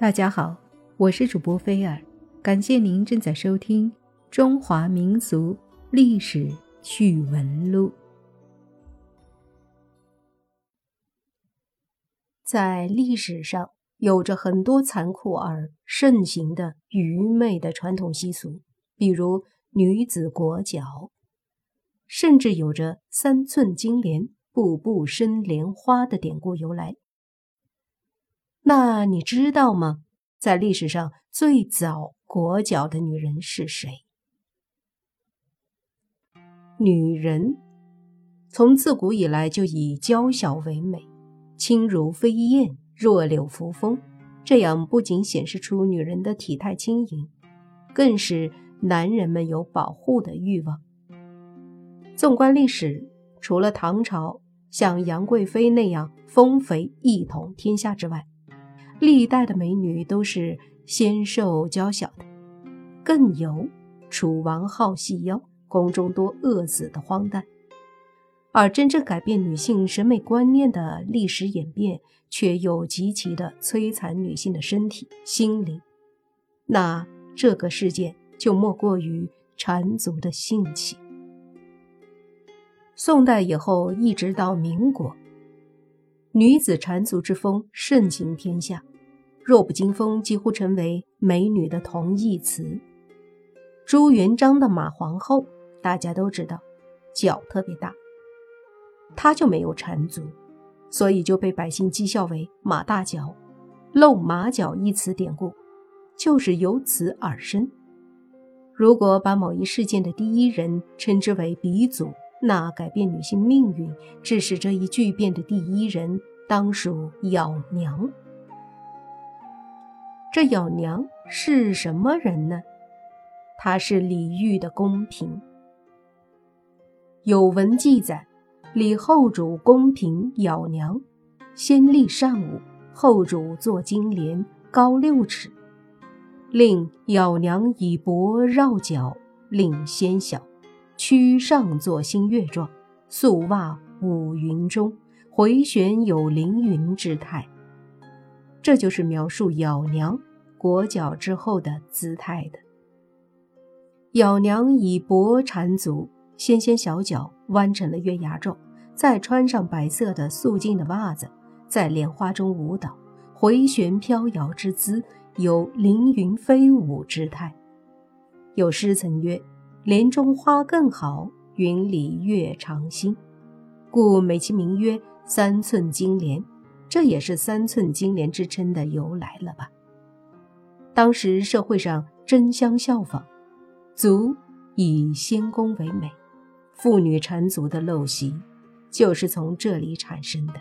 大家好，我是主播菲尔，感谢您正在收听《中华民俗历史趣闻录》。在历史上，有着很多残酷而盛行的愚昧的传统习俗，比如女子裹脚，甚至有着“三寸金莲，步步生莲花”的典故由来。那你知道吗？在历史上最早裹脚的女人是谁？女人从自古以来就以娇小为美，轻如飞燕，弱柳扶风。这样不仅显示出女人的体态轻盈，更使男人们有保护的欲望。纵观历史，除了唐朝像杨贵妃那样丰肥一统天下之外，历代的美女都是纤瘦娇小的，更有楚王好细腰，宫中多饿死的荒诞。而真正改变女性审美观念的历史演变，却又极其的摧残女性的身体、心灵。那这个事件就莫过于缠足的性起。宋代以后，一直到民国，女子缠足之风盛行天下。弱不禁风几乎成为美女的同义词。朱元璋的马皇后，大家都知道，脚特别大，她就没有缠足，所以就被百姓讥笑为“马大脚”。露马脚一词典故，就是由此而生。如果把某一事件的第一人称之为鼻祖，那改变女性命运、致使这一巨变的第一人，当属咬娘。这咬娘是什么人呢？她是李煜的宫嫔。有文记载，李后主宫嫔咬娘，先立善舞，后主坐金莲，高六尺，令咬娘以脖绕脚，令先小，躯上作新月状，素袜舞云中，回旋有凌云之态。这就是描述咬娘裹脚之后的姿态的。咬娘以薄缠足，纤纤小脚弯成了月牙状，再穿上白色的素净的袜子，在莲花中舞蹈，回旋飘摇之姿，有凌云飞舞之态。有诗曾曰：“莲中花更好，云里月长新。”故美其名曰“三寸金莲”。这也是三寸金莲之称的由来了吧？当时社会上争相效仿，足以仙宫为美，妇女缠足的陋习就是从这里产生的。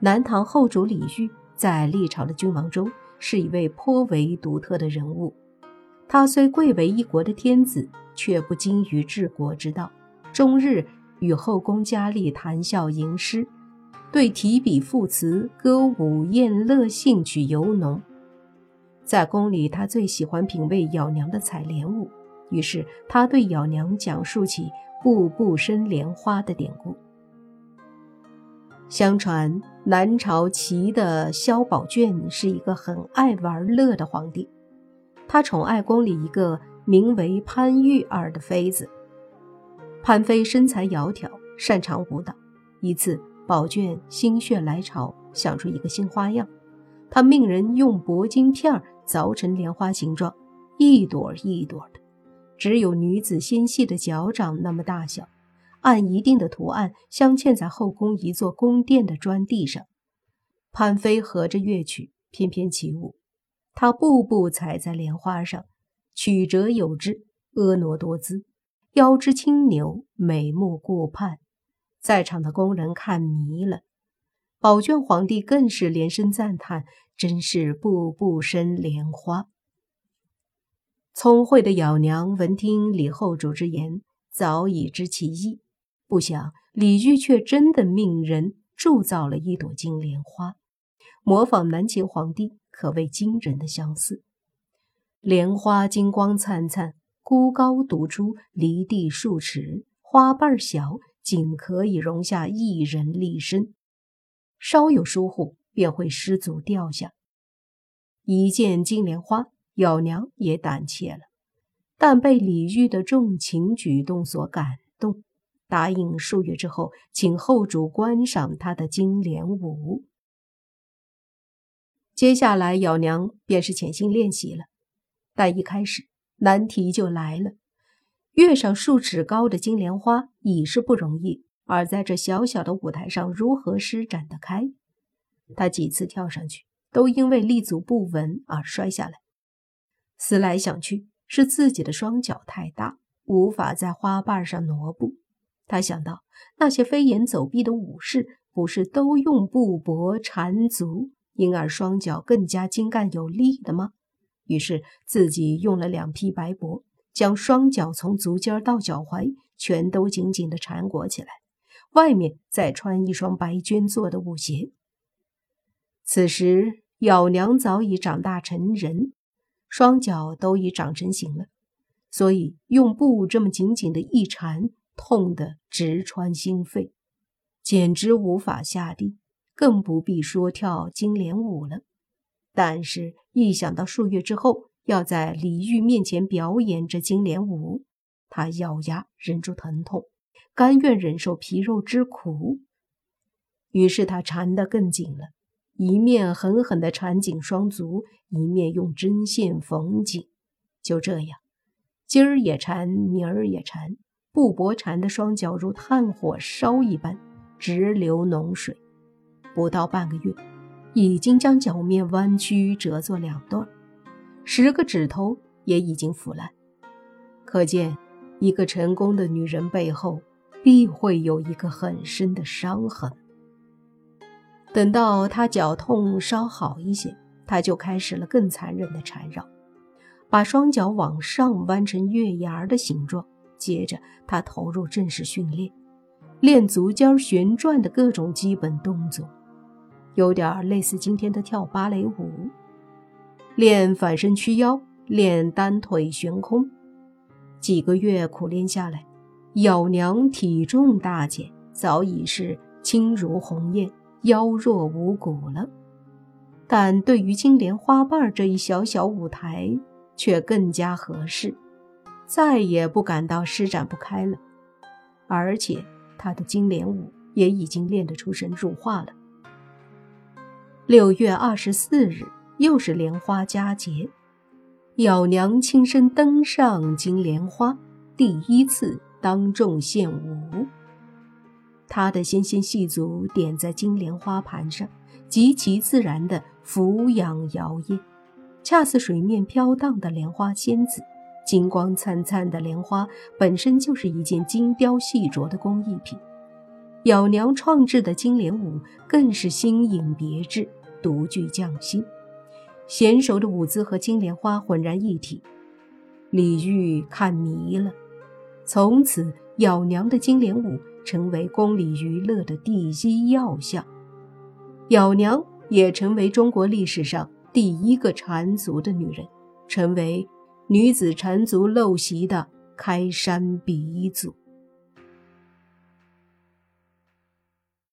南唐后主李煜在历朝的君王中是一位颇为独特的人物，他虽贵为一国的天子，却不精于治国之道，终日与后宫佳丽谈笑吟诗。对提笔赋词、歌舞宴乐兴趣尤浓，在宫里，他最喜欢品味咬娘的采莲舞。于是，他对咬娘讲述起“步步生莲花”的典故。相传，南朝齐的萧宝卷是一个很爱玩乐的皇帝，他宠爱宫里一个名为潘玉儿的妃子。潘妃身材窈窕，擅长舞蹈。一次，宝卷心血来潮，想出一个新花样。他命人用铂金片儿凿成莲花形状，一朵一朵的，只有女子纤细的脚掌那么大小。按一定的图案镶嵌在后宫一座宫殿的砖地上。潘妃合着乐曲翩翩起舞，她步步踩在莲花上，曲折有致，婀娜多姿，腰肢轻扭，美目顾盼。在场的工人看迷了，宝卷皇帝更是连声赞叹：“真是步步生莲花。”聪慧的咬娘闻听李后主之言，早已知其意，不想李煜却真的命人铸造了一朵金莲花，模仿南秦皇帝，可谓惊人的相似。莲花金光灿灿，孤高独出，离地数尺，花瓣小。仅可以容下一人立身，稍有疏忽便会失足掉下。一见金莲花，咬娘也胆怯了，但被李煜的重情举动所感动，答应数月之后请后主观赏他的金莲舞。接下来，咬娘便是潜心练习了，但一开始难题就来了。跃上数尺高的金莲花已是不容易，而在这小小的舞台上，如何施展得开？他几次跳上去。都因为立足不稳而摔下来。思来想去，是自己的双脚太大，无法在花瓣上挪步。他想到那些飞檐走壁的武士，不是都用布帛缠足，因而双脚更加精干有力的吗？于是自己用了两匹白帛，将双脚从足尖到脚踝全都紧紧地缠裹起来，外面再穿一双白绢做的舞鞋。此时。咬娘早已长大成人，双脚都已长成形了，所以用布这么紧紧的一缠，痛得直穿心肺，简直无法下地，更不必说跳金莲舞了。但是，一想到数月之后要在李煜面前表演这金莲舞，他咬牙忍住疼痛，甘愿忍受皮肉之苦。于是他缠得更紧了。一面狠狠地缠紧双足，一面用针线缝紧。就这样，今儿也缠，明儿也缠，布帛缠的双脚如炭火烧一般，直流脓水。不到半个月，已经将脚面弯曲折作两段，十个指头也已经腐烂。可见，一个成功的女人背后，必会有一个很深的伤痕。等到他脚痛稍好一些，他就开始了更残忍的缠绕，把双脚往上弯成月牙的形状。接着，他投入正式训练，练足尖旋转的各种基本动作，有点类似今天的跳芭蕾舞。练反身屈腰，练单腿悬空。几个月苦练下来，咬娘体重大减，早已是轻如鸿雁。腰若无骨了，但对于金莲花瓣这一小小舞台却更加合适，再也不感到施展不开了。而且他的金莲舞也已经练得出神入化了。六月二十四日，又是莲花佳节，咬娘亲身登上金莲花，第一次当众献舞。他的纤纤细足点在金莲花盘上，极其自然地俯仰摇曳，恰似水面飘荡的莲花仙子。金光灿灿的莲花本身就是一件精雕细琢的工艺品，咬娘创制的金莲舞更是新颖别致，独具匠心。娴熟的舞姿和金莲花浑然一体，李煜看迷了。从此，咬娘的金莲舞。成为宫里娱乐的第一要项，咬娘也成为中国历史上第一个缠足的女人，成为女子缠足陋习的开山鼻祖。